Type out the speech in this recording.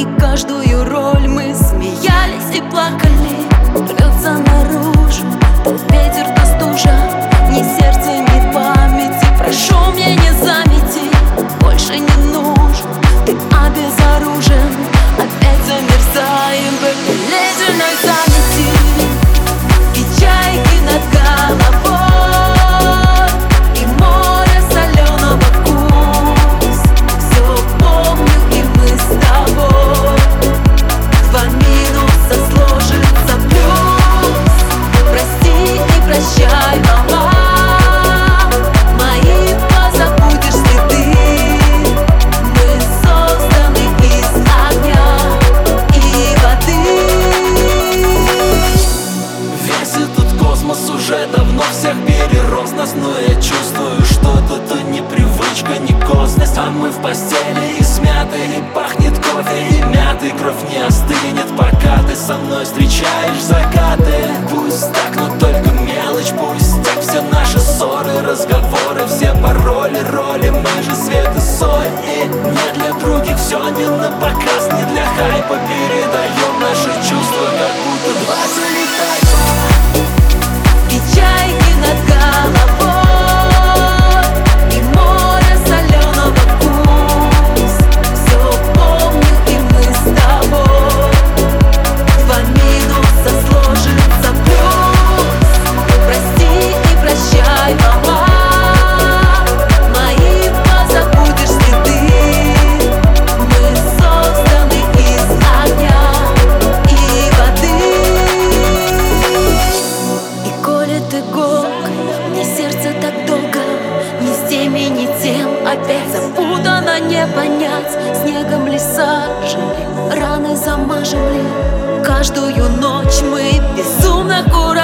И каждую роль мы смеялись и плакали. Рвется наружу, то ветер, то стужа Ни сердце, ни памяти, прошу мне не замети. Больше не нужен, ты обезоружен Опять замерзаем. В этой ледяной зале нас Но я чувствую, что это не привычка, не косность. А мы в постели и смяты, и пахнет кофе, и мяты Кровь не остынет, пока ты со мной встречаешь закаты Пусть так, но только мелочь, пусть так. Все наши ссоры, разговоры, все пароли, роли Мы же свет и соль, и не для других Все не на показ, не для хайпа, не понять. Снегом леса жили, раны замажем ли? Каждую ночь мы безумно куражим